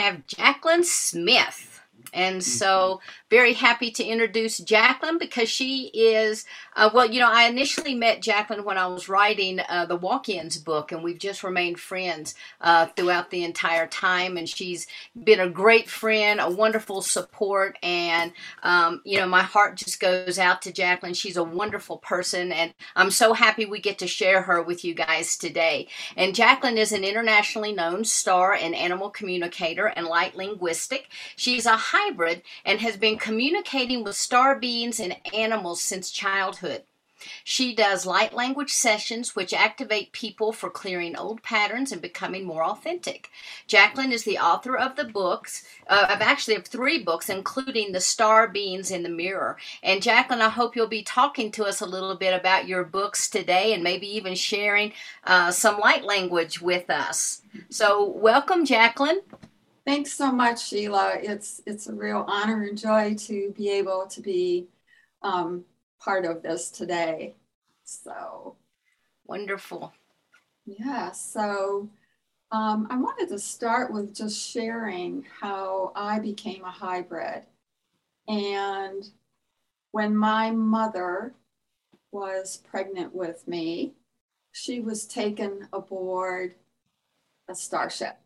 Have Jacqueline Smith. And so, very happy to introduce Jacqueline because she is, uh, well, you know, I initially met Jacqueline when I was writing uh, the Walk Ins book, and we've just remained friends uh, throughout the entire time. And she's been a great friend, a wonderful support. And, um, you know, my heart just goes out to Jacqueline. She's a wonderful person, and I'm so happy we get to share her with you guys today. And Jacqueline is an internationally known star and animal communicator and light linguistic. She's a hybrid and has been communicating with star beings and animals since childhood. She does light language sessions which activate people for clearing old patterns and becoming more authentic. Jacqueline is the author of the books, uh, of actually of three books, including The Star Beings in the Mirror. And Jacqueline, I hope you'll be talking to us a little bit about your books today and maybe even sharing uh, some light language with us. So, welcome, Jacqueline. Thanks so much, Sheila. It's it's a real honor and joy to be able to be um, part of this today. So wonderful. Yeah. So um, I wanted to start with just sharing how I became a hybrid, and when my mother was pregnant with me, she was taken aboard a starship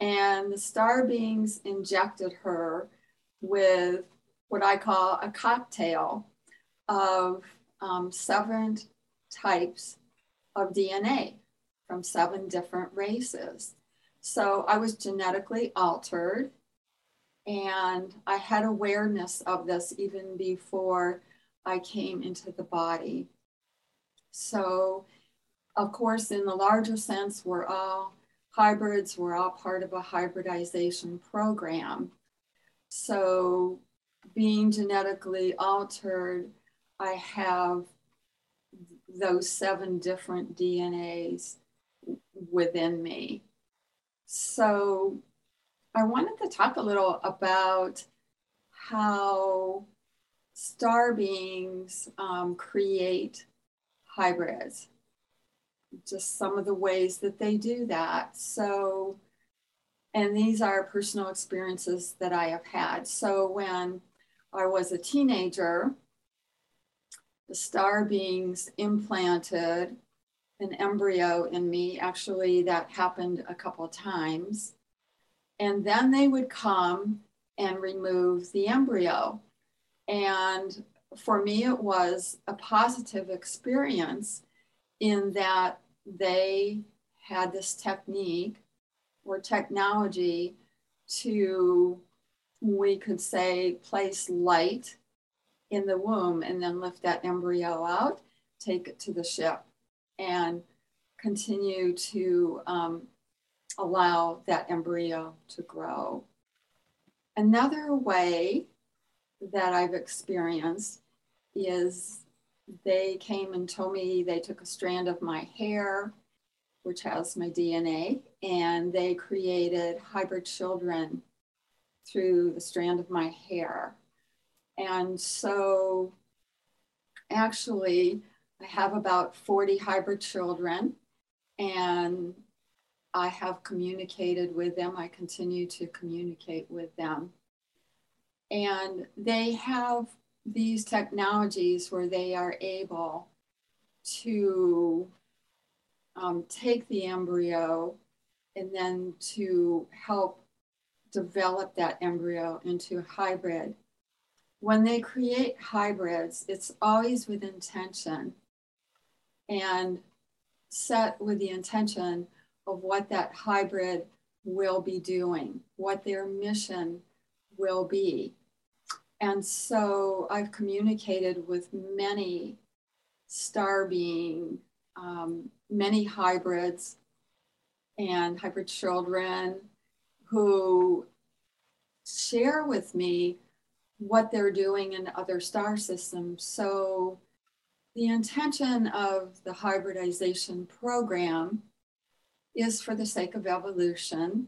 and the star beings injected her with what I call a cocktail of um, seven types of DNA from seven different races. So I was genetically altered, and I had awareness of this even before I came into the body. So, of course, in the larger sense, we're all hybrids were all part of a hybridization program. So, being genetically altered, I have those seven different DNAs within me. So, I wanted to talk a little about how star beings um, create hybrids just some of the ways that they do that. So, and these are personal experiences that I have had. So, when I was a teenager, the star beings implanted an embryo in me. Actually, that happened a couple of times. And then they would come and remove the embryo. And for me, it was a positive experience in that they had this technique or technology to, we could say, place light in the womb and then lift that embryo out, take it to the ship, and continue to um, allow that embryo to grow. Another way that I've experienced is they came and told me they took a strand of my hair, which has my DNA, and they created hybrid children through the strand of my hair. And so actually, I have about 40 hybrid children, and I have communicated with them. I continue to communicate with them. And they have these technologies where they are able to um, take the embryo and then to help develop that embryo into a hybrid. When they create hybrids, it's always with intention and set with the intention of what that hybrid will be doing, what their mission will be. And so I've communicated with many star being, um, many hybrids and hybrid children who share with me what they're doing in other star systems. So the intention of the hybridization program is for the sake of evolution.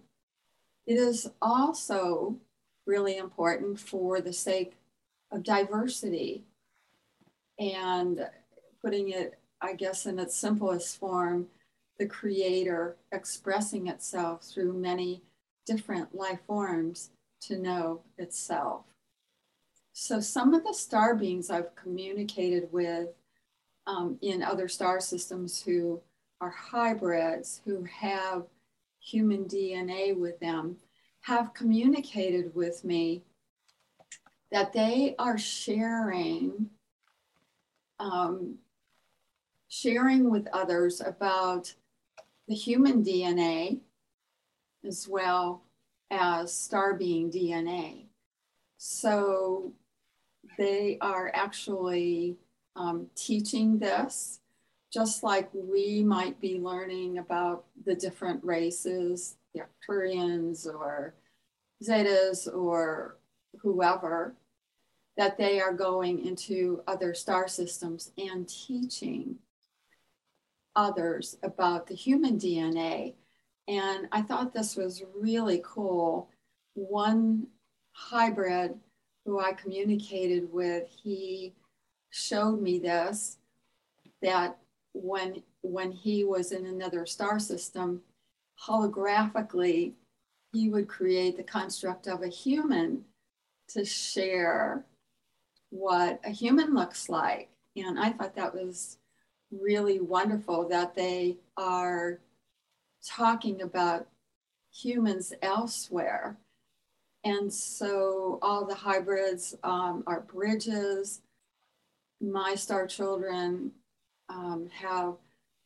It is also really important for the sake of diversity and putting it, I guess, in its simplest form, the creator expressing itself through many different life forms to know itself. So, some of the star beings I've communicated with um, in other star systems who are hybrids, who have human DNA with them, have communicated with me that they are sharing um, sharing with others about the human DNA as well as star being DNA. So they are actually um, teaching this, just like we might be learning about the different races, the Arcturians or Zetas or whoever, that they are going into other star systems and teaching others about the human DNA. And I thought this was really cool. One hybrid who I communicated with, he showed me this that when when he was in another star system, holographically, he would create the construct of a human to share what a human looks like. And I thought that was really wonderful that they are talking about humans elsewhere. And so all the hybrids um, are bridges. My star children um, have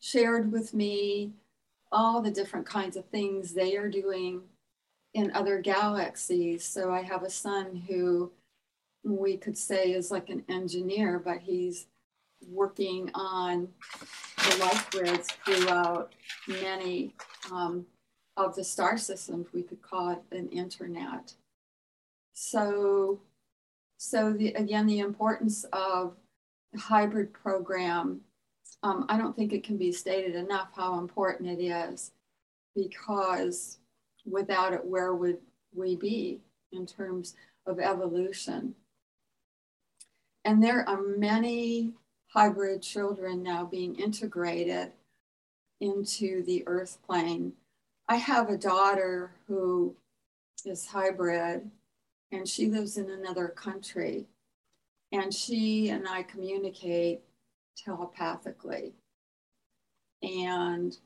shared with me all the different kinds of things they are doing in other galaxies. So I have a son who we could say is like an engineer, but he's working on the life grids throughout many um, of the star systems. We could call it an internet. So, so the, again, the importance of hybrid program, um, I don't think it can be stated enough how important it is because without it, where would we be in terms of evolution? And there are many hybrid children now being integrated into the earth plane. I have a daughter who is hybrid and she lives in another country. And she and I communicate telepathically. And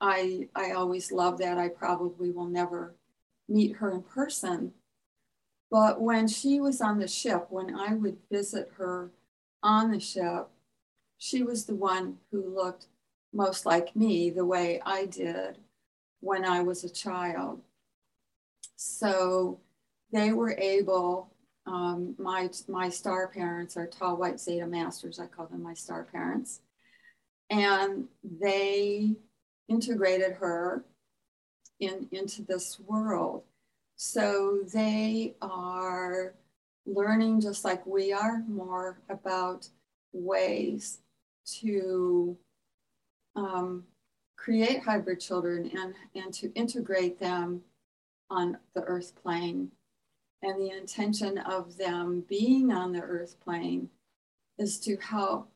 I, I always love that. I probably will never meet her in person. But when she was on the ship, when I would visit her on the ship, she was the one who looked most like me the way I did when I was a child. So they were able, um, my, my star parents are tall white Zeta masters. I call them my star parents. And they integrated her in, into this world. So they are learning just like we are more about ways to um, create hybrid children and, and to integrate them on the earth plane. And the intention of them being on the earth plane is to help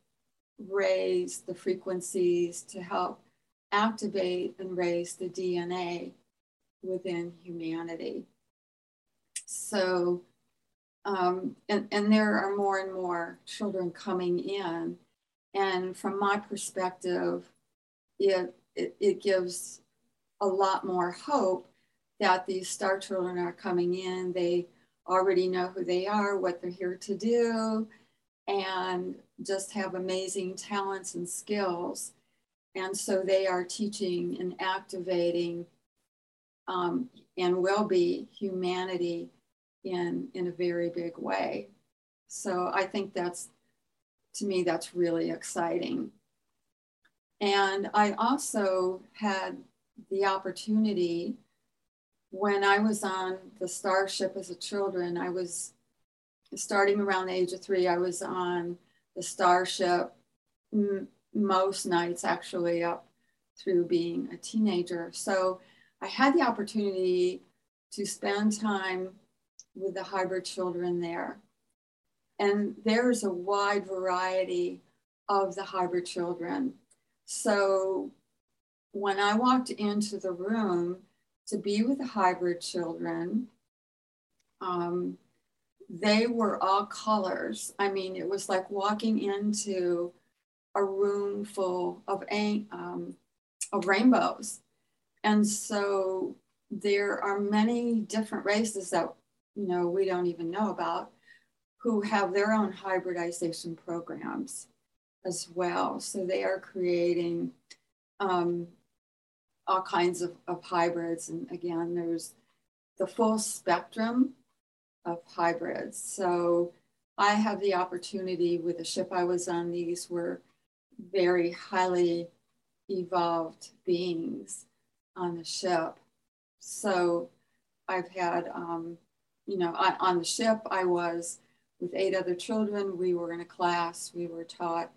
raise the frequencies, to help activate and raise the DNA within humanity. So um, and, and there are more and more children coming in. And from my perspective, it, it, it gives a lot more hope that these star children are coming in. They already know who they are, what they're here to do, and just have amazing talents and skills. And so they are teaching and activating um, and will be humanity in in a very big way. So I think that's to me that's really exciting. And I also had the opportunity when I was on the Starship as a children, I was starting around the age of three, I was on the Starship m- most nights actually up through being a teenager. So I had the opportunity to spend time with the hybrid children there. And there's a wide variety of the hybrid children. So when I walked into the room, to be with the hybrid children. Um, they were all colors. I mean, it was like walking into a room full of, um, of rainbows. And so there are many different races that, you know, we don't even know about who have their own hybridization programs as well. So they are creating um, all kinds of, of hybrids. And again, there's the full spectrum of hybrids. So I have the opportunity with the ship I was on, these were very highly evolved beings on the ship. So I've had, um, you know, on the ship, I was with eight other children. We were in a class, we were taught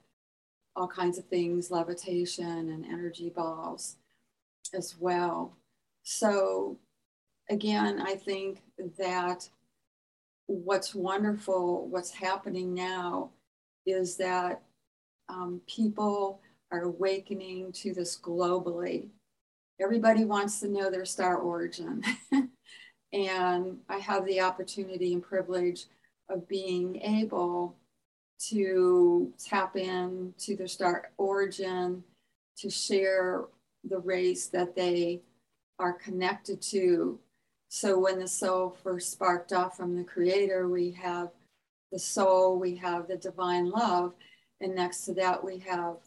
all kinds of things, levitation and energy balls as well. So, again, I think that what's wonderful, what's happening now is that um, people are awakening to this globally. Everybody wants to know their star origin. and I have the opportunity and privilege of being able to tap in to their star origin, to share the race that they are connected to. So when the soul first sparked off from the creator, we have the soul, we have the divine love, and next to that, we have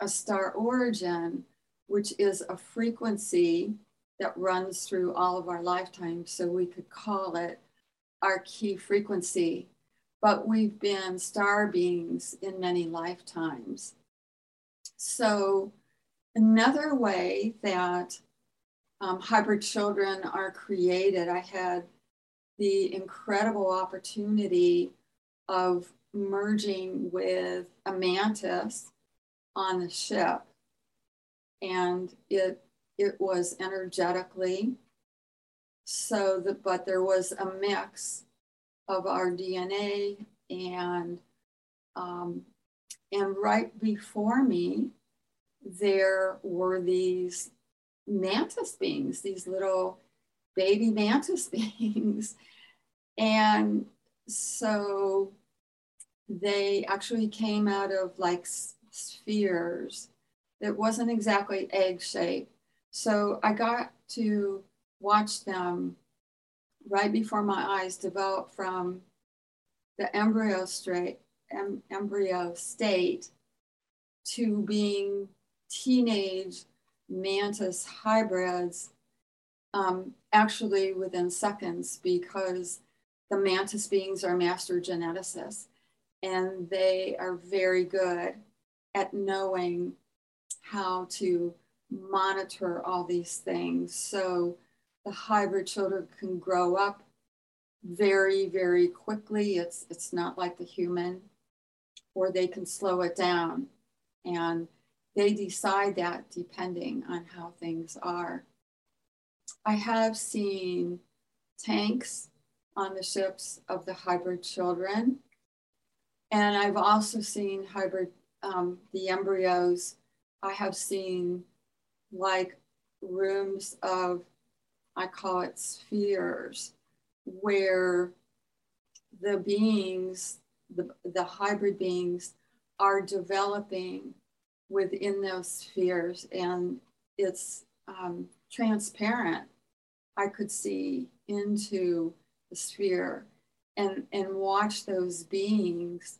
a star origin, which is a frequency that runs through all of our lifetimes. So we could call it our key frequency. But we've been star beings in many lifetimes. So Another way that um, hybrid children are created, I had the incredible opportunity of merging with a mantis on the ship. And it it was energetically so that but there was a mix of our DNA and um, and right before me there were these mantis beings, these little baby mantis beings. and so they actually came out of like spheres that wasn't exactly egg shaped. So I got to watch them right before my eyes develop from the embryo straight em, embryo state to being teenage mantis hybrids um, actually within seconds because the mantis beings are master geneticists and they are very good at knowing how to monitor all these things. So the hybrid children can grow up very, very quickly. It's, it's not like the human, or they can slow it down. And they decide that depending on how things are. I have seen tanks on the ships of the hybrid children. And I've also seen hybrid, um, the embryos. I have seen like rooms of, I call it spheres, where the beings, the, the hybrid beings, are developing within those spheres and it's um, transparent. I could see into the sphere and, and watch those beings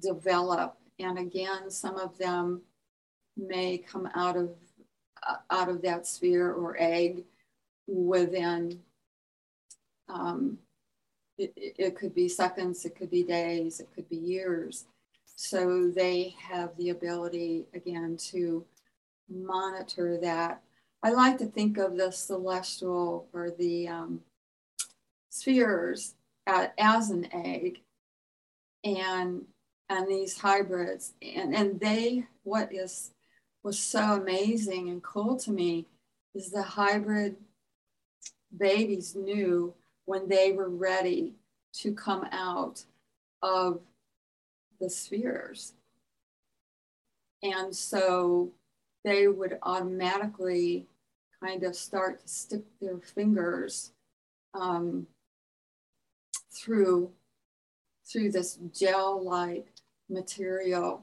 develop. And again, some of them may come out of uh, out of that sphere or egg within um, it, it could be seconds, it could be days, it could be years. So they have the ability, again, to monitor that. I like to think of the celestial or the um, spheres at, as an egg and and these hybrids and and they what is was so amazing and cool to me is the hybrid babies knew when they were ready to come out of the spheres. And so they would automatically kind of start to stick their fingers um, through through this gel-like material,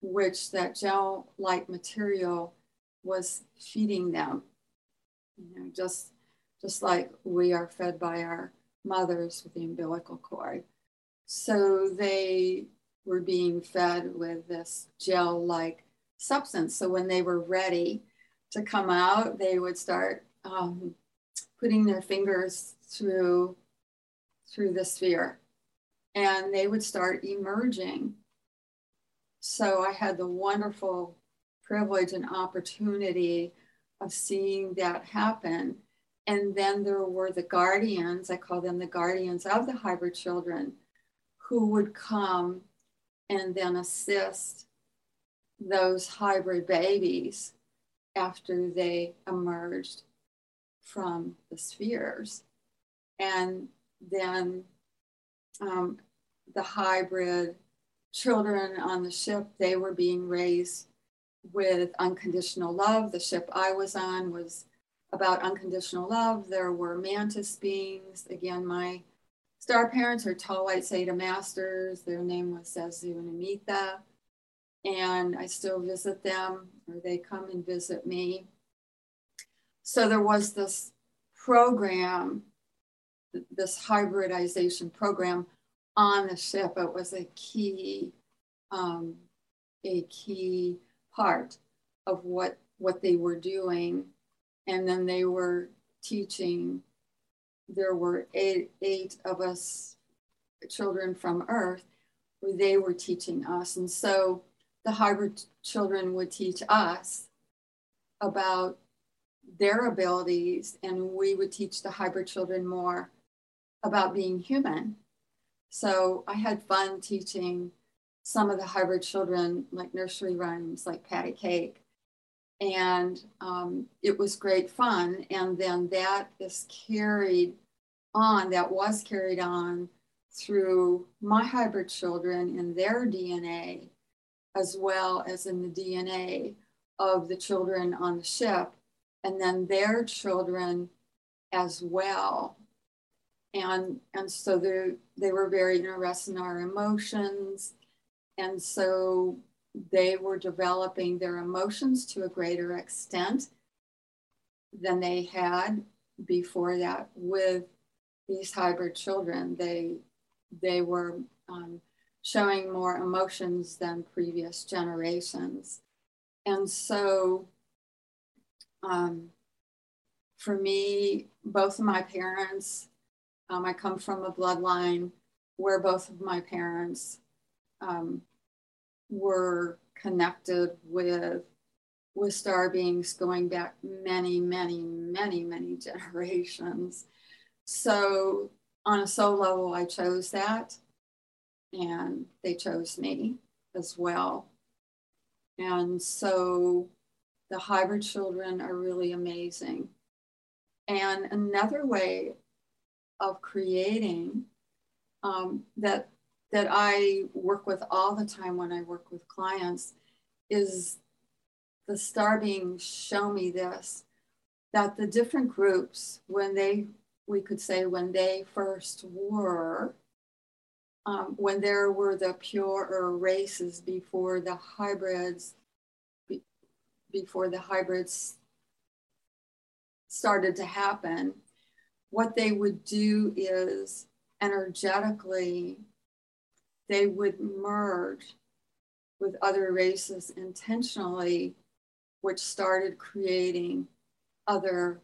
which that gel-like material was feeding them. You know, just just like we are fed by our mothers with the umbilical cord. So they were being fed with this gel-like substance. So when they were ready to come out, they would start um, putting their fingers through through the sphere and they would start emerging. So I had the wonderful privilege and opportunity of seeing that happen. And then there were the guardians, I call them the guardians of the hybrid children, who would come and then assist those hybrid babies after they emerged from the spheres. And then um, the hybrid children on the ship, they were being raised with unconditional love. The ship I was on was about unconditional love. There were mantis beings. Again, my star parents are tall white Zeta masters. Their name was Zazu and Amita. And I still visit them, or they come and visit me. So there was this program this hybridization program on the ship. It was a key, um, a key part of what what they were doing, and then they were teaching. There were eight eight of us children from Earth, they were teaching us, and so the hybrid children would teach us about their abilities, and we would teach the hybrid children more about being human. So I had fun teaching some of the hybrid children like nursery rhymes like patty cake. And um, it was great fun. And then that is carried on, that was carried on through my hybrid children in their DNA, as well as in the DNA of the children on the ship, and then their children as well. And and so they they were very interested in our emotions and so they were developing their emotions to a greater extent than they had before that with these hybrid children they they were um, showing more emotions than previous generations and so um, for me both of my parents um, I come from a bloodline where both of my parents um, were connected with with star beings going back many, many, many, many generations. So on a soul level, I chose that, and they chose me as well. And so the hybrid children are really amazing. And another way of creating um, that that I work with all the time when I work with clients is the star being show me this that the different groups when they we could say when they first were um, when there were the purer races before the hybrids be, before the hybrids started to happen what they would do is energetically, they would merge with other races intentionally, which started creating other,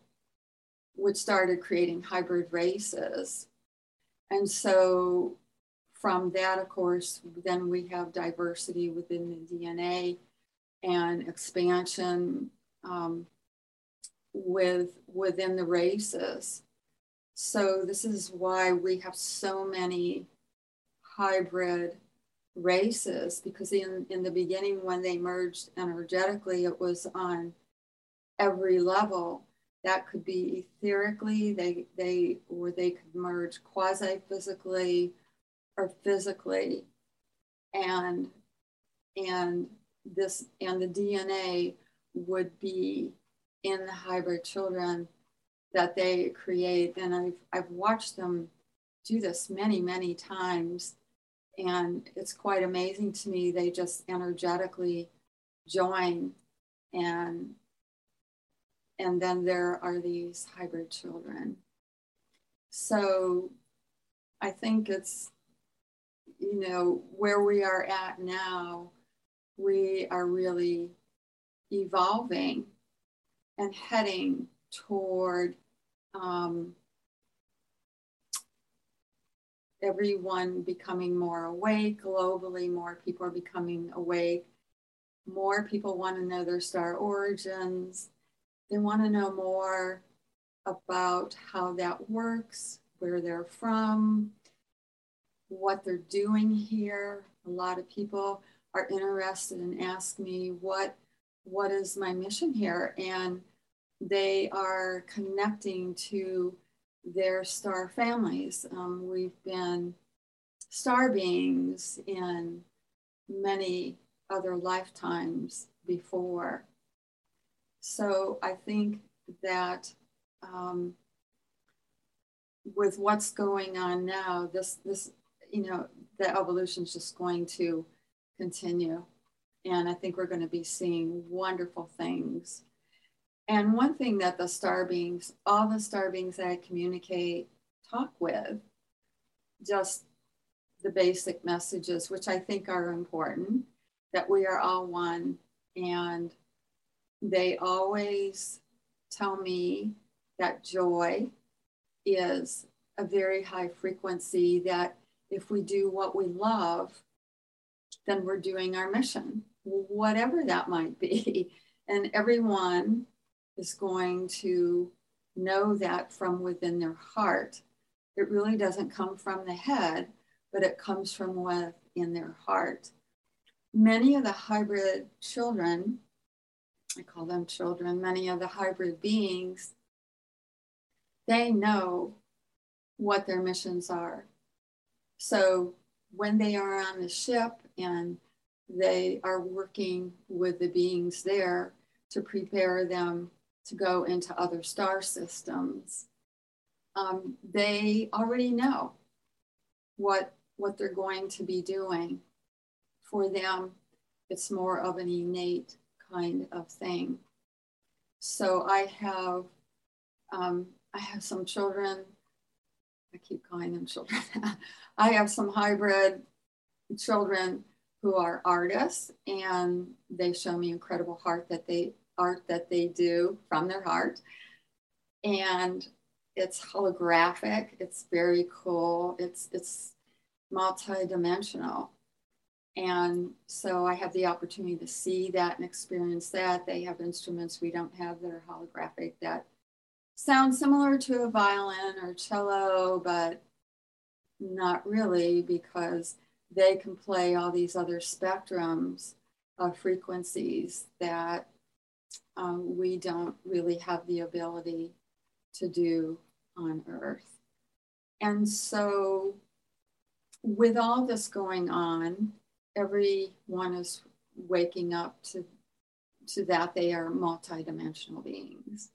which started creating hybrid races. And so from that, of course, then we have diversity within the DNA and expansion um, with within the races. So this is why we have so many hybrid races because in, in the beginning when they merged energetically it was on every level that could be etherically they they or they could merge quasi physically or physically and and this and the dna would be in the hybrid children that they create. And I've, I've watched them do this many, many times. And it's quite amazing to me. They just energetically join and and then there are these hybrid children. So I think it's, you know, where we are at now, we are really evolving and heading toward um, everyone becoming more awake globally, more people are becoming awake. More people want to know their star origins. They want to know more about how that works, where they're from, what they're doing here. A lot of people are interested and ask me what what is my mission here and they are connecting to their star families. Um, we've been star beings in many other lifetimes before. So I think that um, with what's going on now, this this you know the evolution is just going to continue, and I think we're going to be seeing wonderful things. And one thing that the star beings, all the star beings that I communicate, talk with, just the basic messages, which I think are important, that we are all one. And they always tell me that joy is a very high frequency, that if we do what we love, then we're doing our mission, whatever that might be. And everyone is going to know that from within their heart. It really doesn't come from the head, but it comes from within their heart. Many of the hybrid children, I call them children, many of the hybrid beings they know what their missions are. So when they are on the ship and they are working with the beings there to prepare them to go into other star systems, um, they already know what what they're going to be doing. For them, it's more of an innate kind of thing. So I have um, I have some children. I keep calling them children. I have some hybrid children who are artists and they show me incredible heart that they art that they do from their heart. And it's holographic, it's very cool, it's it's multi-dimensional. And so I have the opportunity to see that and experience that. They have instruments we don't have that are holographic that sound similar to a violin or cello, but not really because they can play all these other spectrums of frequencies that um, we don't really have the ability to do on Earth. And so, with all this going on, everyone is waking up to, to that they are multidimensional beings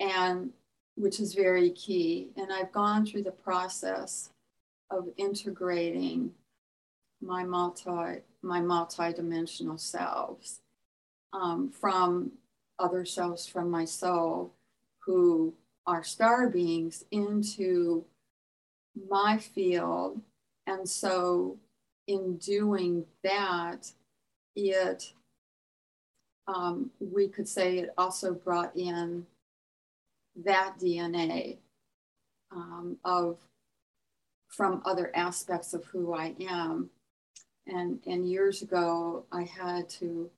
and which is very key. And I've gone through the process of integrating my multi my multi-dimensional selves um, from other selves from my soul who are star beings into my field. And so in doing that, it um, we could say it also brought in that DNA um, of from other aspects of who I am. And, and years ago, I had to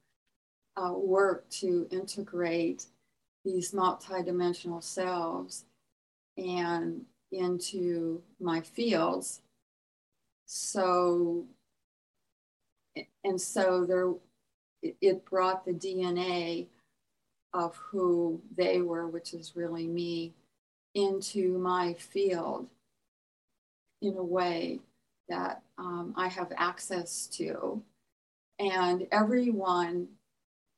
uh, work to integrate these multidimensional selves and into my fields. So, and so there, it brought the DNA of who they were, which is really me, into my field in a way that um, I have access to. And everyone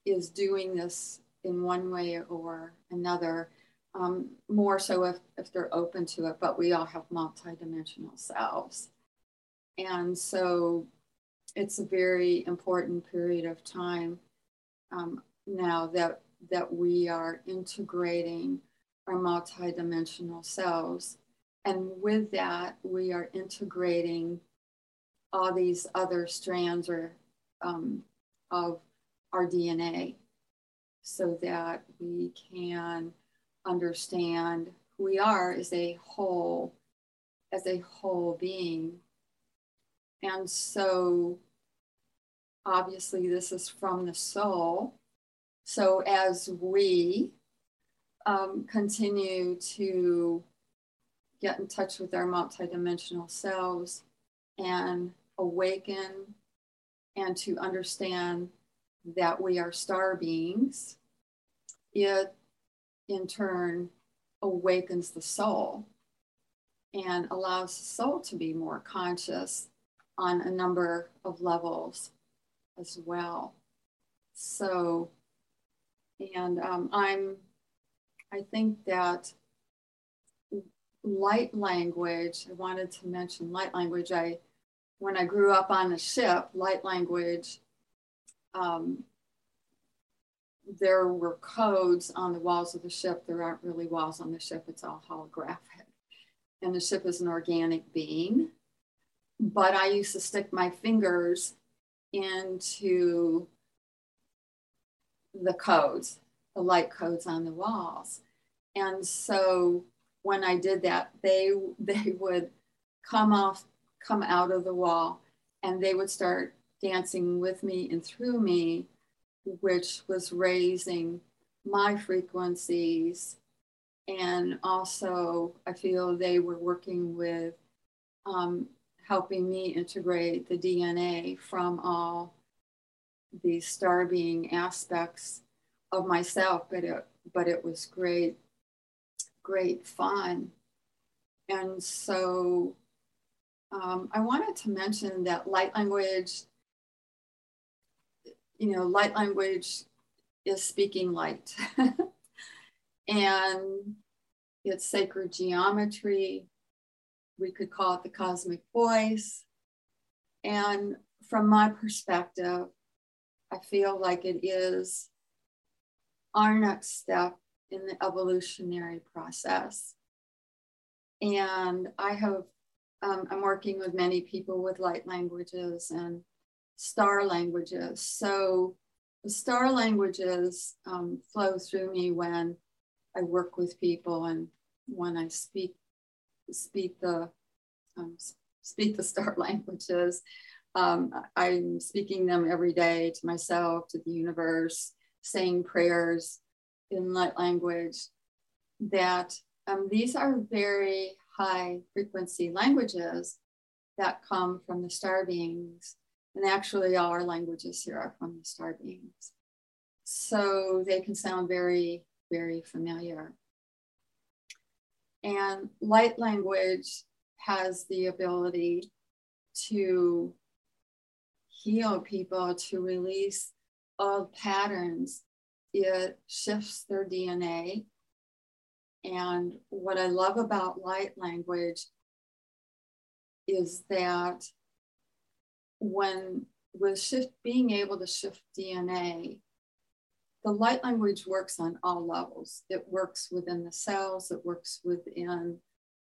is doing this in one way or another, um, more so if, if they're open to it, but we all have multidimensional selves. And so it's a very important period of time um, now that, that we are integrating our multidimensional selves. And with that, we are integrating all these other strands or um, of our DNA so that we can understand who we are as a whole as a whole being and so obviously this is from the soul. So as we um, continue to get in touch with our multidimensional selves and awaken and to understand that we are star beings, it in turn awakens the soul and allows the soul to be more conscious on a number of levels as well. So, and um, I'm, I think that light language, I wanted to mention light language. I, when I grew up on the ship, light language um, there were codes on the walls of the ship. There aren't really walls on the ship, it's all holographic. And the ship is an organic being. But I used to stick my fingers into the codes, the light codes on the walls. And so when I did that, they they would come off, come out of the wall, and they would start dancing with me and through me, which was raising my frequencies. And also, I feel they were working with um, helping me integrate the DNA from all these star being aspects of myself, but it, but it was great, great fun. And so um, I wanted to mention that light language you know, light language is speaking light. and it's sacred geometry. We could call it the cosmic voice. And from my perspective, I feel like it is our next step in the evolutionary process. And I have, um, I'm working with many people with light languages and star languages. So the star languages um, flow through me when I work with people and when I speak speak the um, speak the star languages. Um, I'm speaking them every day to myself, to the universe, saying prayers in light language. That um, these are very high frequency languages that come from the star beings and actually, all our languages here are from the star beings. So they can sound very, very familiar. And light language has the ability to heal people, to release old patterns. It shifts their DNA. And what I love about light language is that when with shift being able to shift DNA, the light language works on all levels. It works within the cells, it works within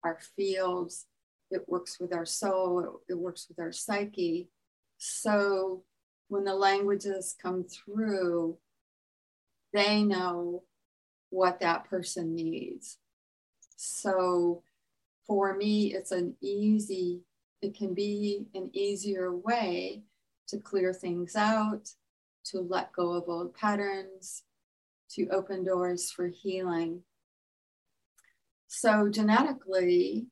our fields, it works with our soul, it, works with our psyche. So when the languages come through, they know what that person needs. So for me, it's an easy it can be an easier way to clear things out, to let go of old patterns, to open doors for healing. So, genetically,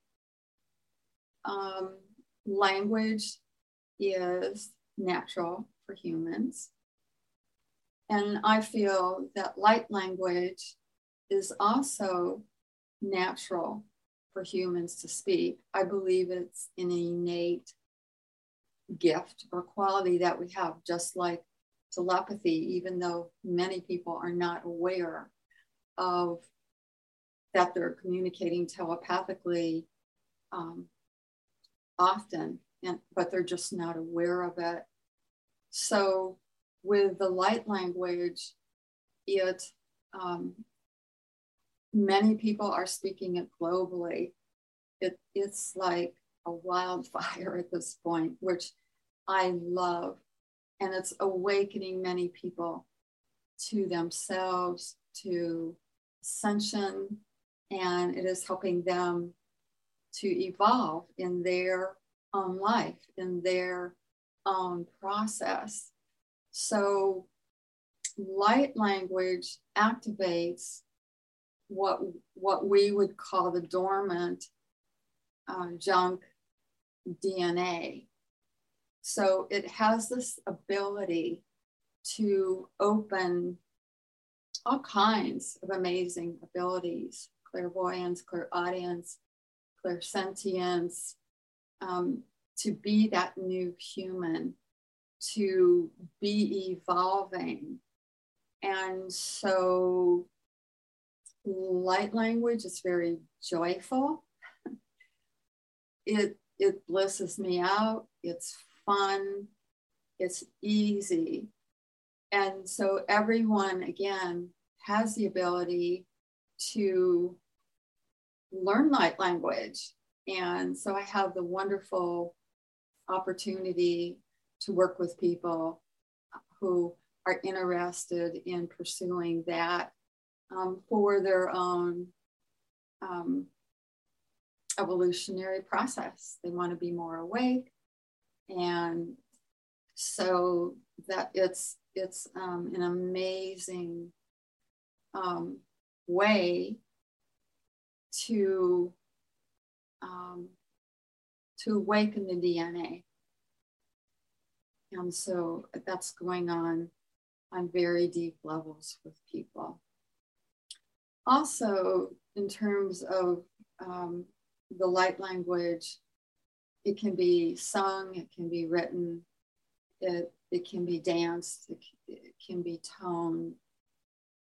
um, language is natural for humans. And I feel that light language is also natural for humans to speak. I believe it's an innate gift or quality that we have, just like telepathy, even though many people are not aware of that they're communicating telepathically um, often, and, but they're just not aware of it. So, with the light language, it um, many people are speaking it globally. It, it's like a wildfire at this point, which I love. And it's awakening many people to themselves, to ascension, and it is helping them to evolve in their own life, in their own process. So, light language activates what what we would call the dormant uh, junk DNA. So it has this ability to open all kinds of amazing abilities clairvoyance, clairaudience, clairsentience, um, to be that new human, to be evolving. And so light language is very joyful. It it blisses me out. It's fun. It's easy. And so everyone again has the ability to learn light language. And so I have the wonderful opportunity to work with people who are interested in pursuing that um, for their own um, evolutionary process. They want to be more awake, and so that it's it's um, an amazing um, way to um, to awaken the DNA. And so that's going on on very deep levels with people also in terms of um, the light language, it can be sung, it can be written, it, it can be danced, it, it can be toned,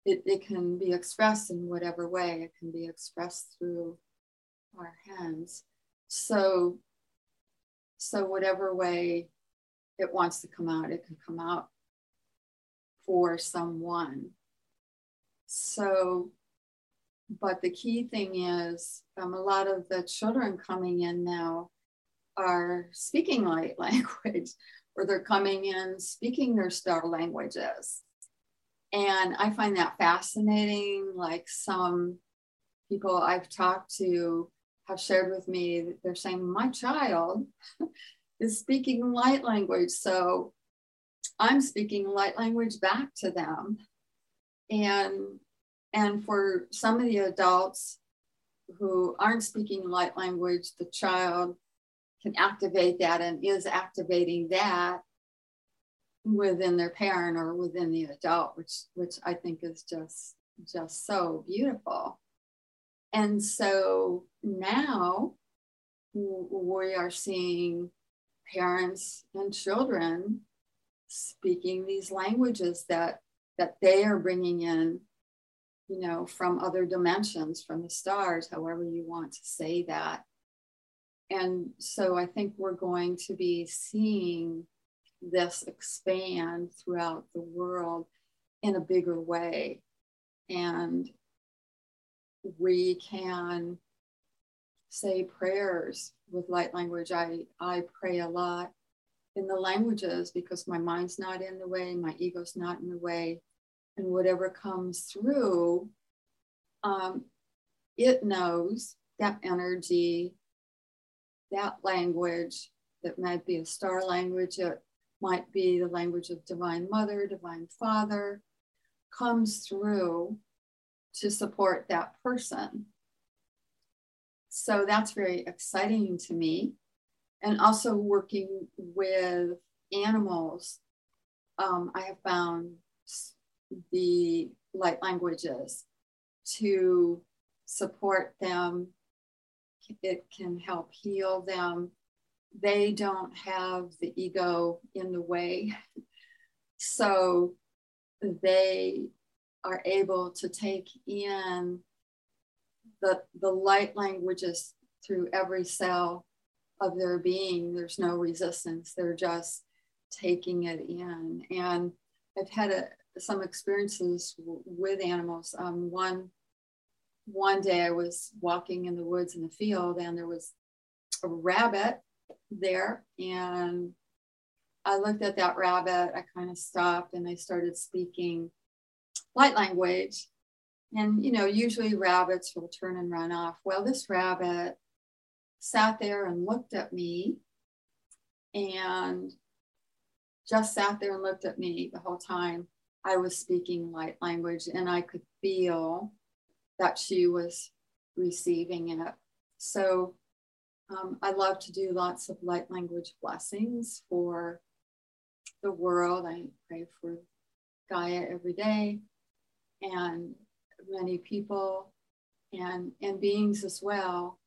it, it can be expressed in whatever way, it can be expressed through our hands. So, so whatever way it wants to come out, it can come out for someone. So but the key thing is um, a lot of the children coming in now are speaking light language or they're coming in speaking their star languages. And i find that fascinating like some people i've talked to have shared with me they're saying my child is speaking light language so i'm speaking light language back to them. And and for some of the adults who aren't speaking light language, the child can activate that and is activating that within their parent or within the adult, which which I think is just just so beautiful. And so now we are seeing parents and children speaking these languages that that they are bringing in you know, from other dimensions, from the stars, however you want to say that. And so I think we're going to be seeing this expand throughout the world in a bigger way. And we can say prayers with light language. I, I pray a lot in the languages because my mind's not in the way, my ego's not in the way and whatever comes through, um, it knows that energy, that language that might be a star language, it might be the language of Divine Mother, Divine Father, comes through to support that person. So that's very exciting to me. And also working with animals, um, I have found the light languages to support them. It can help heal them. They don't have the ego in the way. So they are able to take in the, the light languages through every cell of their being. There's no resistance. They're just taking it in. And I've had a, some experiences w- with animals. Um, one one day I was walking in the woods in the field, and there was a rabbit there, and I looked at that rabbit. I kind of stopped, and I started speaking light language. And you know, usually rabbits will turn and run off. Well, this rabbit sat there and looked at me, and just sat there and looked at me the whole time I was speaking light language, and I could feel that she was receiving it. So um, I love to do lots of light language blessings for the world. I pray for Gaia every day and many people and, and beings as well.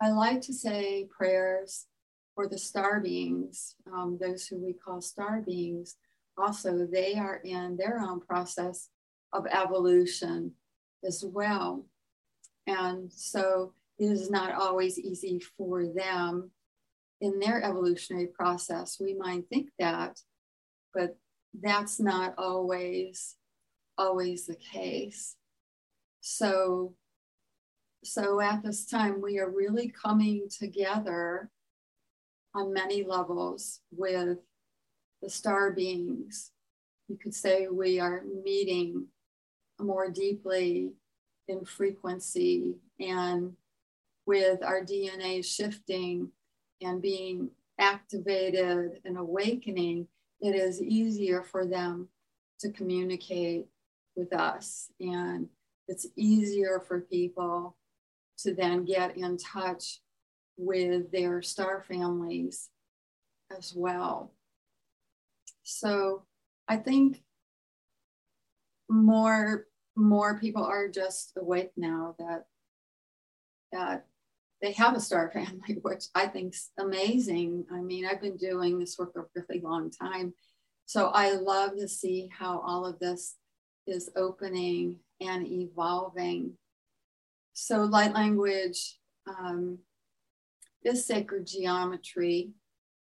I like to say prayers for the star beings, um, those who we call star beings. Also, they are in their own process of evolution as well. And so it is not always easy for them in their evolutionary process. We might think that, but that's not always always the case. So so at this time we are really coming together on many levels with the star beings. You could say we are meeting more deeply in frequency and with our DNA shifting and being activated and awakening, it is easier for them to communicate with us. And it's easier for people to then get in touch with their star families as well. So I think more more people are just awake now that that they have a star family, which I think's amazing. I mean, I've been doing this work a really long time. So I love to see how all of this is opening and evolving. So light language um, is sacred geometry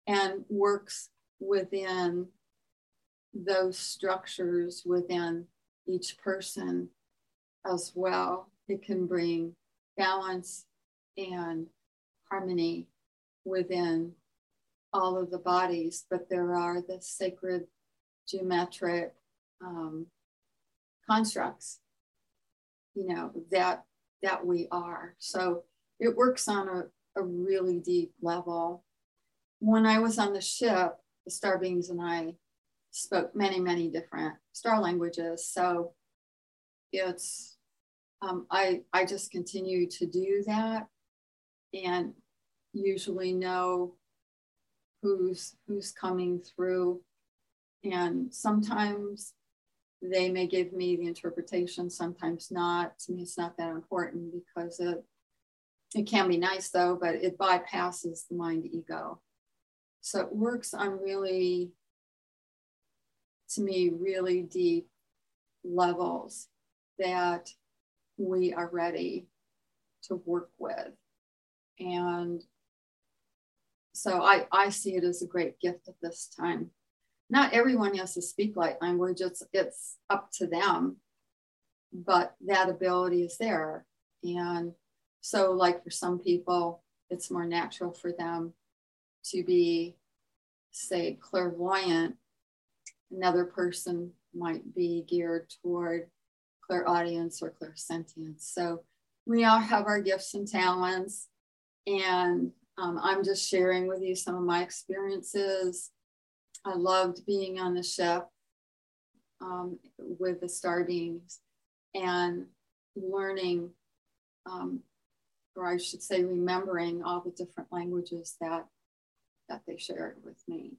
and works within those structures within each person as well. It can bring balance and harmony within all of the bodies, but there are the sacred geometric um, constructs, you know, that that we are. So it works on a, a really deep level. When I was on the ship, the star beings and I spoke many, many different star languages. So it's, um, I, I just continue to do that and usually know who's, who's coming through. And sometimes they may give me the interpretation, sometimes not. To me, it's not that important because it, it can be nice though, but it bypasses the mind ego. So it works on really to me really deep levels that we are ready to work with. And so I, I see it as a great gift at this time. Not everyone has to speak light language, it's, it's up to them, but that ability is there. And so, like for some people, it's more natural for them to be, say, clairvoyant Another person might be geared toward clairaudience or clairsentience. So we all have our gifts and talents. And um, I'm just sharing with you some of my experiences. I loved being on the ship um, with the star beings and learning, um, or I should say, remembering all the different languages that that they shared with me.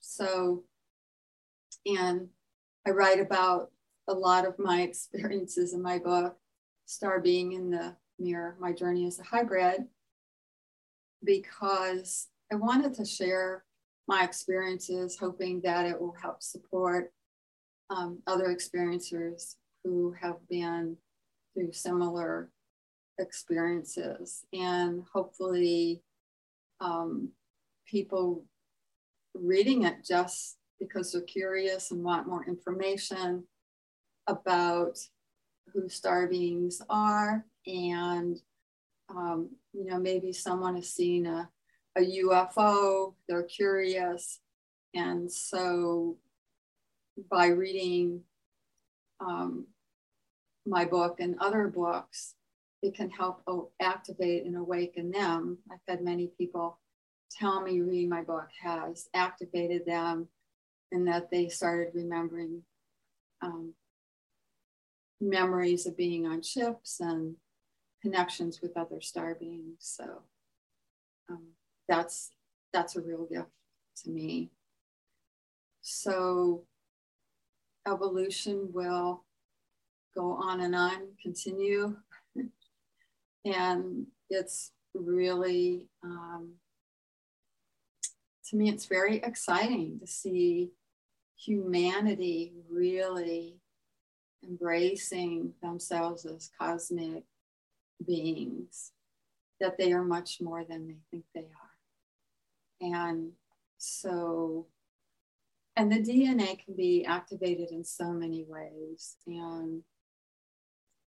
So and I write about a lot of my experiences in my book, Star Being in the Mirror, My Journey as a Hybrid, because I wanted to share my experiences, hoping that it will help support um, other experiencers who have been through similar experiences. And hopefully um, people reading it just because they're curious and want more information about who star beings are. And um, you know maybe someone has seen a, a ufo they're curious. And so by reading um, my book and other books it can help activate and awaken them. I've had many people tell me reading my book has activated them and that they started remembering um, memories of being on ships and connections with other star beings. So um, that's that's a real gift to me. So evolution will go on and on, continue, and it's really um, to me it's very exciting to see humanity really embracing themselves as cosmic beings, that they are much more than they think they are. And so, and the DNA can be activated in so many ways, and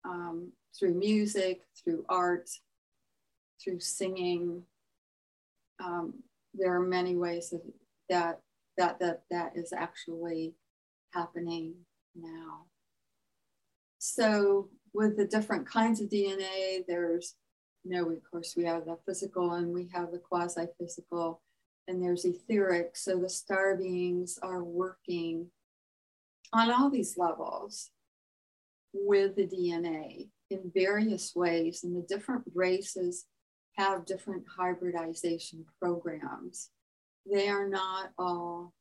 um, through music, through art, through singing. Um, there are many ways that that that that, that is actually happening now. So with the different kinds of DNA, there's, you know, of course, we have the physical and we have the quasi physical, and there's etheric. So the star beings are working on all these levels with the DNA in various ways, and the different races have different hybridization programs. They are not all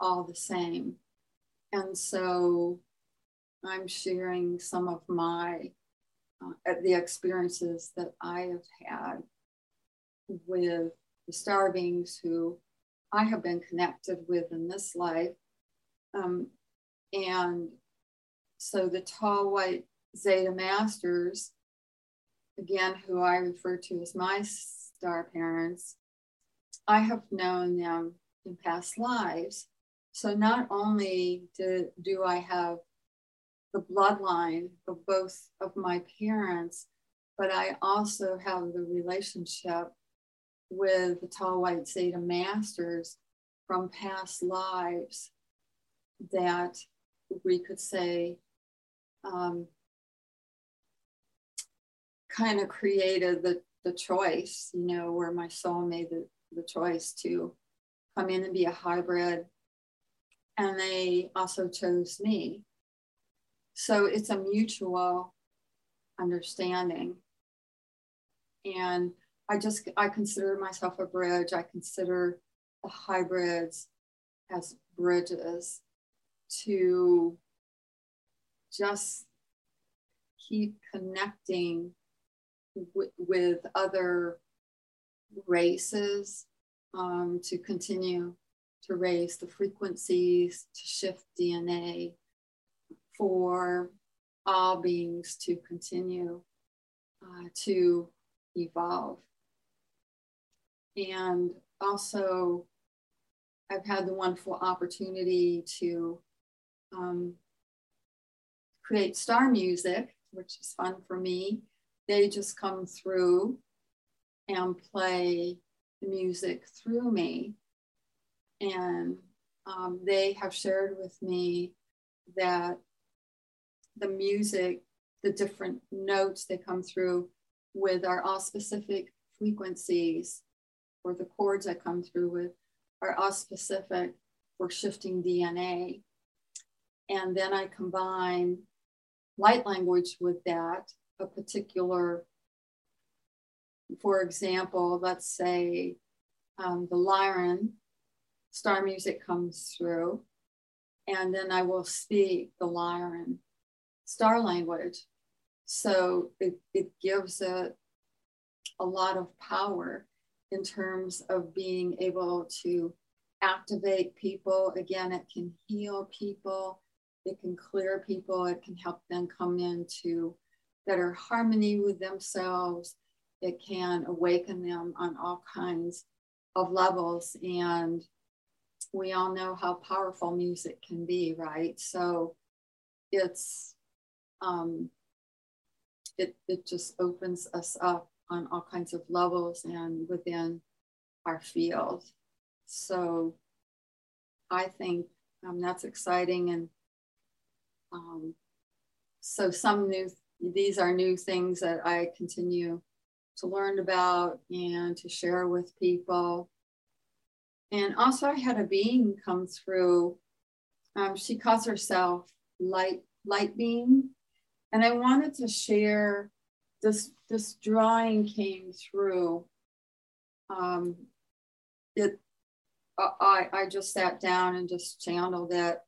all the same. And so I'm sharing some of my uh, the experiences that I have had with the star beings who I have been connected with in this life. Um, and so the tall white Zeta Masters, again, who I refer to as my star parents, I have known them in past lives. So not only do, do I have the bloodline of both of my parents, but I also have the relationship with the tall white Zeta masters from past lives that we could say um, kind of created the, the choice, you know, where my soul made the, the choice to come in and be a hybrid. And they also chose me so it's a mutual understanding. And I just, I consider myself a bridge. I consider the hybrids as bridges to just keep connecting w- with other races um, to continue to raise the frequencies, to shift DNA, for all beings to continue uh, to evolve. And also, I've had the wonderful opportunity to um, create star music, which is fun for me. They just come through and play the music through me. And um, they have shared with me that the music, the different notes that come through with are all specific frequencies, or the chords that come through with are all specific for shifting DNA. And then I combine light language with that, a particular, for example, let's say um, the Lyran star music comes through, and then I will speak the Lyran star language. So it, it gives it a lot of power in terms of being able to activate people. Again, it can heal people. it can clear people, it can help them come into better harmony with themselves, it can awaken them on all kinds of levels. And we all know how powerful music can be, right? So it's um, it it just opens us up on all kinds of levels and within our field. So I think um, that's exciting and um, so some new these are new things that I continue to learn about and to share with people. And also, I had a being come through. Um, she calls herself Light Light Being, and I wanted to share this. This drawing came through. Um, it, I I just sat down and just channeled it,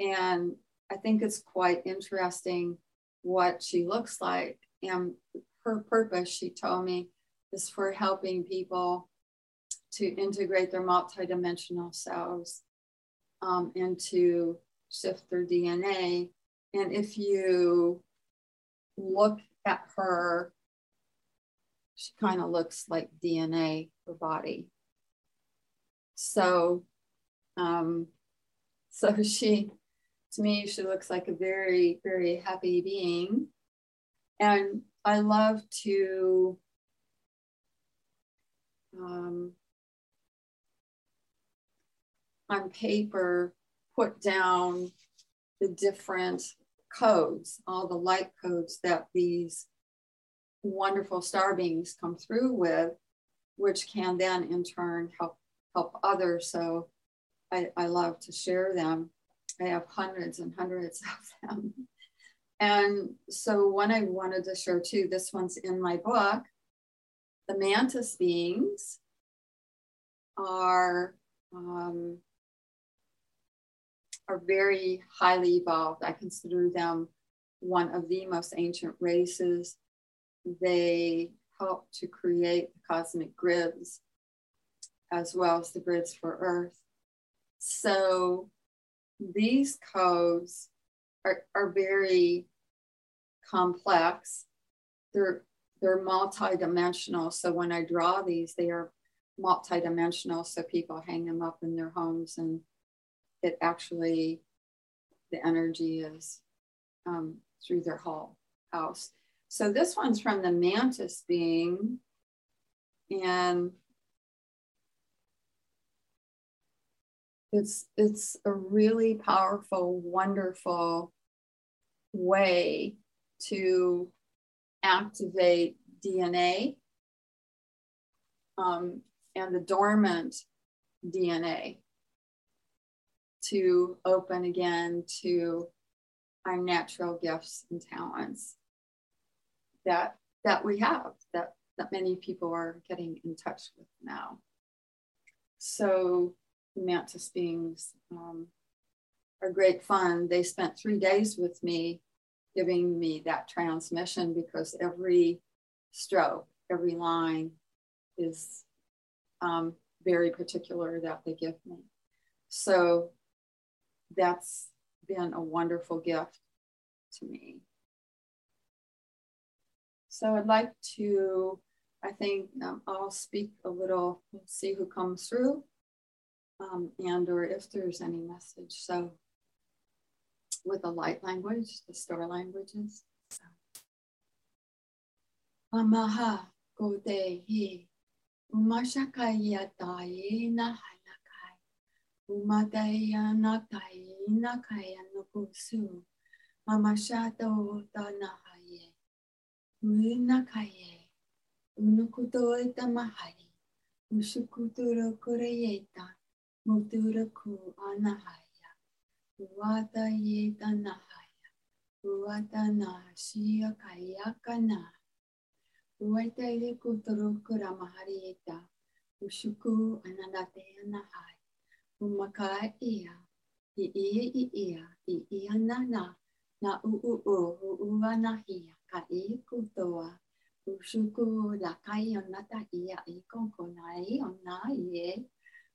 and I think it's quite interesting what she looks like. And her purpose, she told me, is for helping people to integrate their multidimensional selves um, and to shift their DNA. And if you look at her, she kind of looks like DNA, her body. So, um, so she, to me, she looks like a very, very happy being. And I love to um, on paper put down the different codes, all the light codes that these wonderful star beings come through with, which can then in turn help help others. So I, I love to share them. I have hundreds and hundreds of them. And so one I wanted to share too, this one's in my book. The mantis beings are um, are very highly evolved. I consider them one of the most ancient races. They help to create the cosmic grids as well as the grids for Earth. So these codes are, are very complex. They're they're multidimensional. So when I draw these, they are multidimensional. So people hang them up in their homes and it actually the energy is um, through their whole house. So this one's from the mantis being, and it's it's a really powerful, wonderful way to activate DNA um, and the dormant DNA to open again to our natural gifts and talents that that we have that that many people are getting in touch with now. So mantis beings um, are great fun. They spent three days with me, giving me that transmission because every stroke, every line is um, very particular that they give me. So that's been a wonderful gift to me. So I'd like to, I think um, I'll speak a little, see who comes through um, and or if there's any message. So with the light language, the star languages. So. Amaha kodehi umashakaya tae naha Umadaya nakai nakaya nukusu. Mamashato tanahaye. Unakaye. Unukuto itamahari. Ushukuturo kureyeta. Muturaku anahaya. Uvatayetanaha Uvatanashiya Kayakana Uvatayde Kuturukura Maharieta Ushuku Ananateyanahai Umakaiya Iiya Iiya Iiya Nana Na uu uu uwa na hiya. Kai Kutoa Ushuku Lakayonata Iya Ikonkona Iona Ie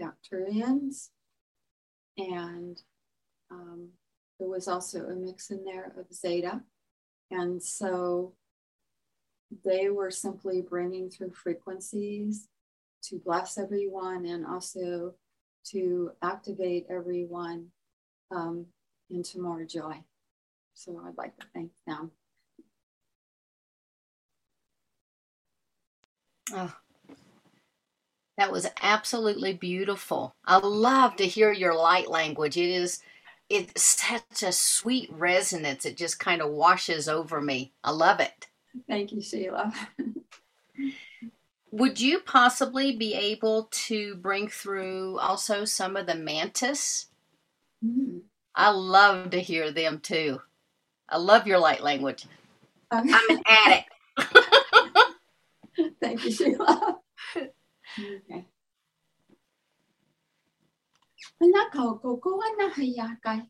the And um, there was also a mix in there of Zeta. And so they were simply bringing through frequencies to bless everyone and also to activate everyone um, into more joy. So I'd like to thank them. Oh, that was absolutely beautiful. I love to hear your light language. It is it's such a sweet resonance. It just kind of washes over me. I love it. Thank you, Sheila. Would you possibly be able to bring through also some of the mantis? Mm. I love to hear them too. I love your light language. Okay. I'm an addict. Thank you, Sheila. Okay. Anaka koko ana hayakai.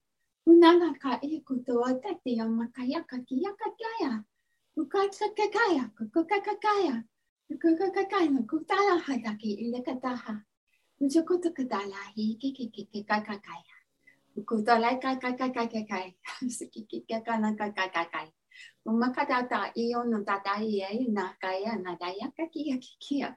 Unanaka ikuto atete yamakaya kakiya kakaya. Ukatsa kakaya kukuka kakaya. Kukuka kakaya no kutala hadaki ilekataha. Ujokoto kadala hi kikikiki kakakaya. Ukutala kakakakakakai. Sikikikakana kakakai. Umakadata iyo no tataye na kaya na daya kakiya kikiya.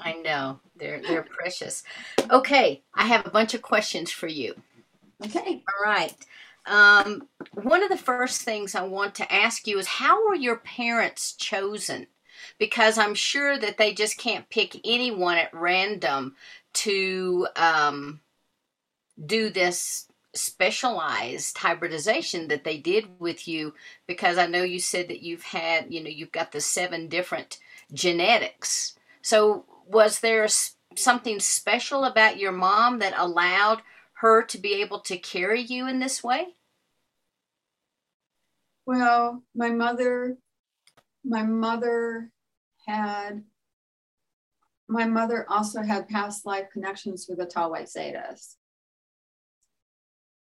I know they're they're precious. Okay, I have a bunch of questions for you. Okay. All right. Um, one of the first things I want to ask you is how were your parents chosen? Because I'm sure that they just can't pick anyone at random to um, do this specialized hybridization that they did with you. Because I know you said that you've had, you know, you've got the seven different genetics. So, was there something special about your mom that allowed her to be able to carry you in this way? Well, my mother, my mother had, my mother also had past life connections with the Tall White Zetas.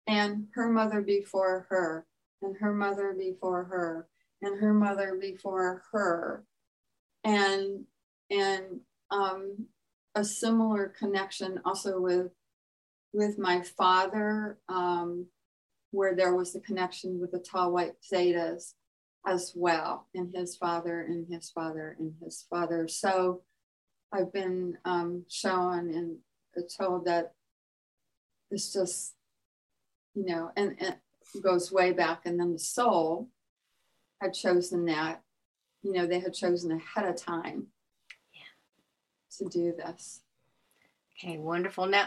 And her mother before her, and her mother before her, and her mother before her. And and um, a similar connection also with with my father, um, where there was a connection with the tall white zetas as well, and his father, and his father, and his father. So I've been um, shown and told that it's just, you know, and, and goes way back. And then the soul had chosen that, you know, they had chosen ahead of time to do this. Okay, wonderful. Now,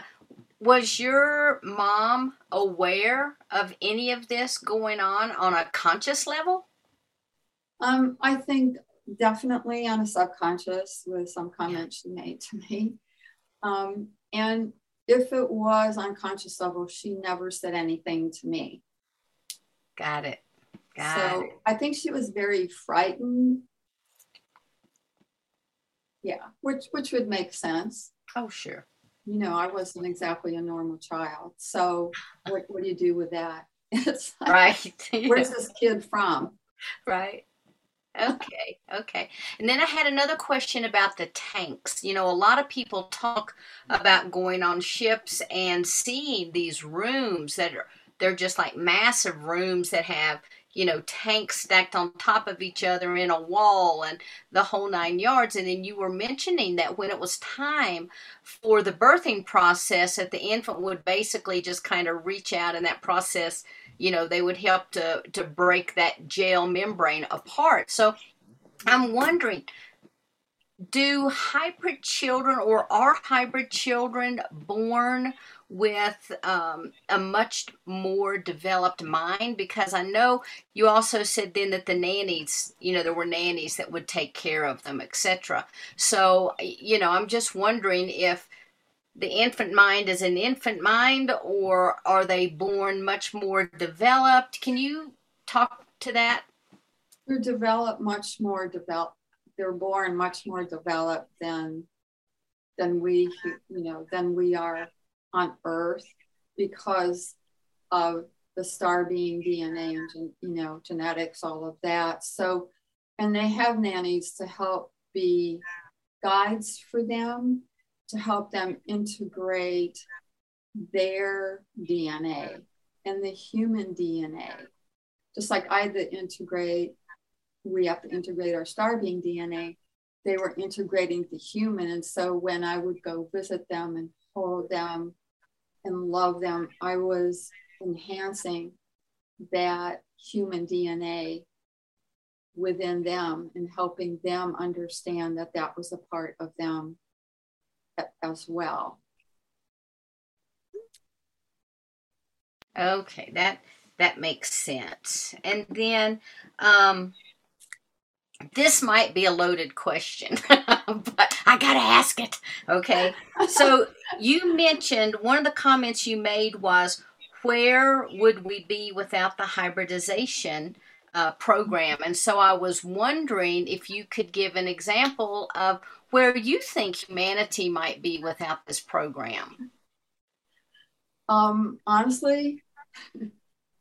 was your mom aware of any of this going on on a conscious level? Um, I think definitely on a subconscious with some comments she made to me. Um, and if it was on conscious level, she never said anything to me. Got it. Got so it. I think she was very frightened yeah, which which would make sense. Oh, sure. You know, I wasn't exactly a normal child. So what, what do you do with that? It's like, right. where's this kid from? Right. Okay, okay. And then I had another question about the tanks. You know, a lot of people talk about going on ships and seeing these rooms that are they're just like massive rooms that have you know, tanks stacked on top of each other in a wall and the whole nine yards. And then you were mentioning that when it was time for the birthing process, that the infant would basically just kind of reach out in that process, you know, they would help to, to break that gel membrane apart. So I'm wondering, do hybrid children or are hybrid children born with um, a much more developed mind because I know you also said then that the nannies, you know, there were nannies that would take care of them, etc. So, you know, I'm just wondering if the infant mind is an infant mind or are they born much more developed? Can you talk to that? They're developed much more developed. They're born much more developed than than we, you know, than we are on Earth because of the star being DNA and you know genetics, all of that. So, and they have nannies to help be guides for them to help them integrate their DNA and the human DNA. Just like I had to integrate, we have to integrate our star being DNA. They were integrating the human. And so when I would go visit them and hold them and love them, I was enhancing that human DNA within them and helping them understand that that was a part of them as well. Okay, that that makes sense. And then um, this might be a loaded question, but I gotta ask it. Okay. So you mentioned one of the comments you made was, where would we be without the hybridization uh, program? And so I was wondering if you could give an example of where you think humanity might be without this program. Um, honestly,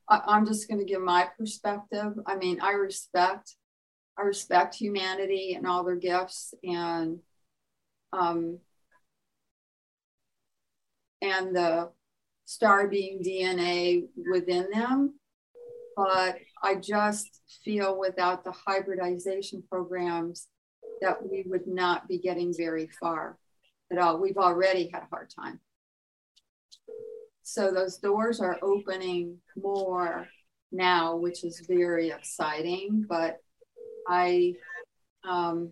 I, I'm just going to give my perspective. I mean, I respect I respect humanity and all their gifts and um, and the star being DNA within them. But I just feel without the hybridization programs that we would not be getting very far at all. We've already had a hard time. So those doors are opening more now, which is very exciting. But I, um,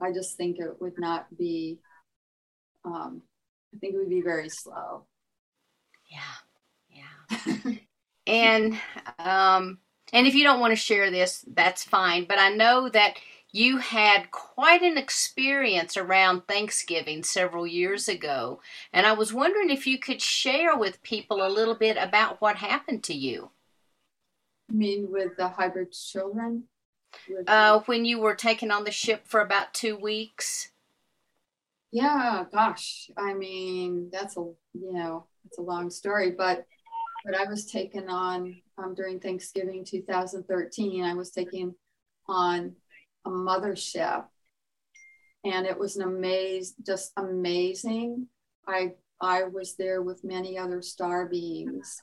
I just think it would not be. Um, I think it would be very slow. Yeah, yeah. and um, and if you don't want to share this, that's fine. But I know that you had quite an experience around Thanksgiving several years ago, and I was wondering if you could share with people a little bit about what happened to you mean with the hybrid children? Uh, when you were taken on the ship for about two weeks. Yeah, gosh, I mean that's a you know it's a long story, but but I was taken on um, during Thanksgiving 2013. I was taken on a mothership, and it was an amazing, just amazing. I I was there with many other star beings,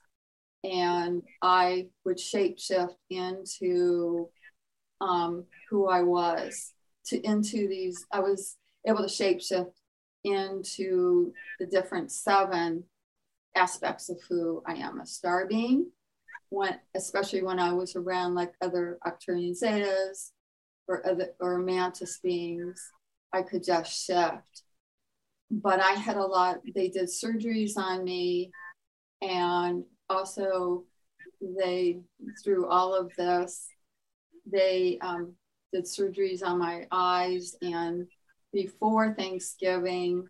and I would shapeshift into um, who I was to into these. I was able to shapeshift into the different seven aspects of who I am a star being. When, especially when I was around like other Arcturian Zetas or other or Mantis beings, I could just shift. But I had a lot. They did surgeries on me, and also they through all of this they um, did surgeries on my eyes and before thanksgiving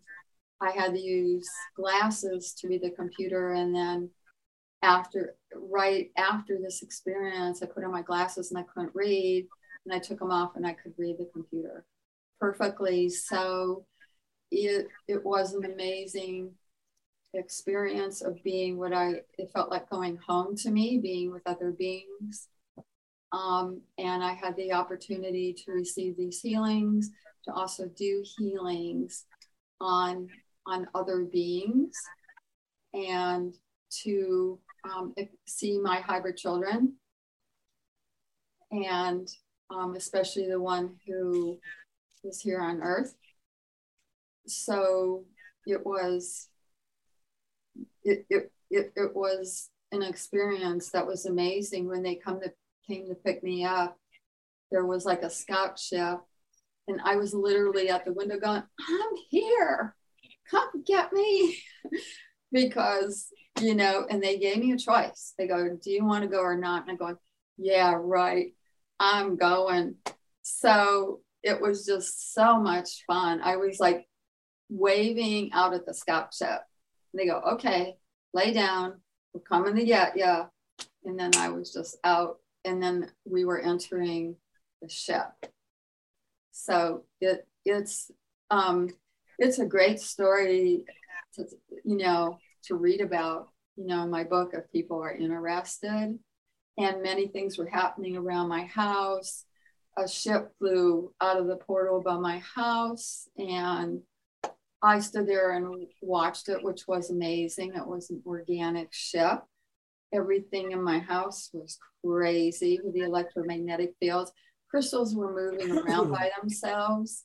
i had to use glasses to read the computer and then after right after this experience i put on my glasses and i couldn't read and i took them off and i could read the computer perfectly so it, it was an amazing experience of being what I, it felt like going home to me, being with other beings. Um, and I had the opportunity to receive these healings, to also do healings on, on other beings. And to um, see my hybrid children, and um, especially the one who is here on Earth. So it was it, it, it, it was an experience that was amazing when they come to came to pick me up there was like a scout ship and i was literally at the window going i'm here. Come get me. Because you know and they gave me a choice. They go do you want to go or not? And i go yeah right. I'm going. So it was just so much fun. I was like waving out at the scout ship. And they go okay lay down. We're coming to get you and then i was just out and then we were entering the ship. So it it's um, it's a great story to you know to read about you know my book if people are interested. And many things were happening around my house. A ship flew out of the portal by my house, and I stood there and watched it, which was amazing. It was an organic ship. Everything in my house was crazy with the electromagnetic fields crystals were moving around by themselves.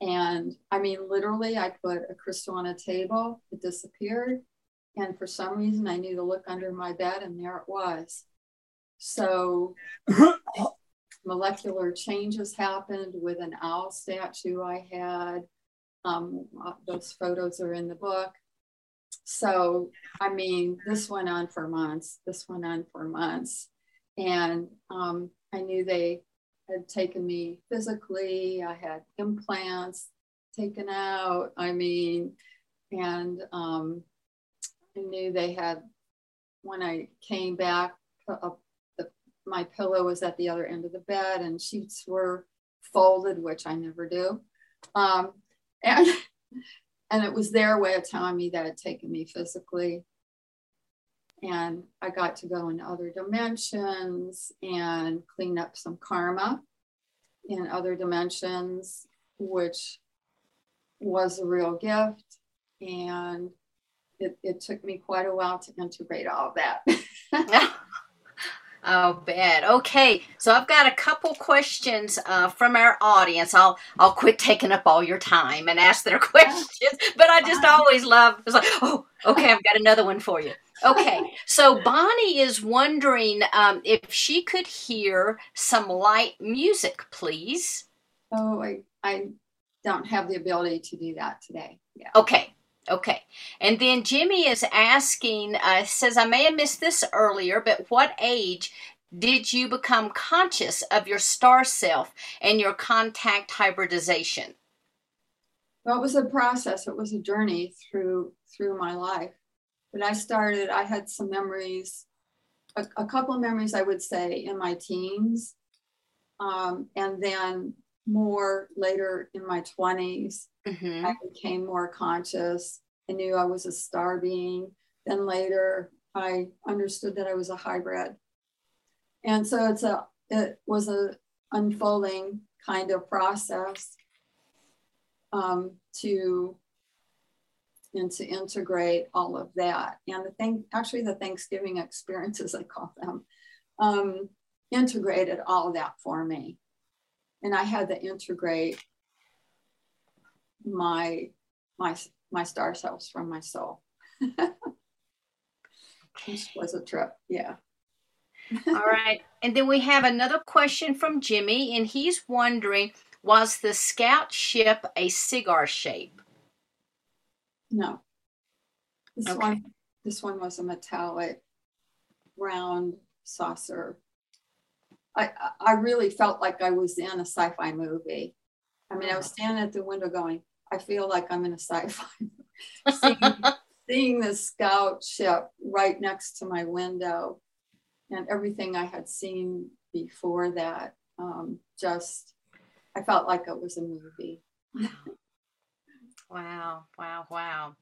And I mean, literally, I put a crystal on a table, it disappeared. And for some reason, I knew to look under my bed, and there it was. So, molecular changes happened with an owl statue I had. Um, those photos are in the book. So, I mean, this went on for months. This went on for months. And um, I knew they had taken me physically. I had implants taken out. I mean, and um, I knew they had, when I came back, uh, the, my pillow was at the other end of the bed and sheets were folded, which I never do. Um, and, and it was their way of telling me that had taken me physically and I got to go in other dimensions and clean up some karma in other dimensions, which was a real gift. And it, it took me quite a while to integrate all that. Oh, bad. Okay, so I've got a couple questions uh, from our audience. I'll I'll quit taking up all your time and ask their questions, but I just always love. It's like, oh, okay, I've got another one for you. Okay, so Bonnie is wondering um, if she could hear some light music, please. Oh, I I don't have the ability to do that today. Yeah. Okay. Okay. And then Jimmy is asking, uh, says, I may have missed this earlier, but what age did you become conscious of your star self and your contact hybridization? Well, it was a process. It was a journey through through my life. When I started, I had some memories, a, a couple of memories, I would say, in my teens, um, and then more later in my 20s. Mm-hmm. I became more conscious. I knew I was a star being. Then later, I understood that I was a hybrid. And so it's a it was a unfolding kind of process um, to and to integrate all of that. And the thing, actually, the Thanksgiving experiences, I call them, um, integrated all of that for me. And I had to integrate my my my star selves from my soul. this was a trip, yeah. All right. And then we have another question from Jimmy, and he's wondering was the scout ship a cigar shape? No. This okay. one this one was a metallic round saucer. I I really felt like I was in a sci-fi movie. I mean, I was standing at the window going, I feel like I'm in a sci-fi. seeing, seeing the scout ship right next to my window, and everything I had seen before that, um, just I felt like it was a movie. Wow, wow, wow.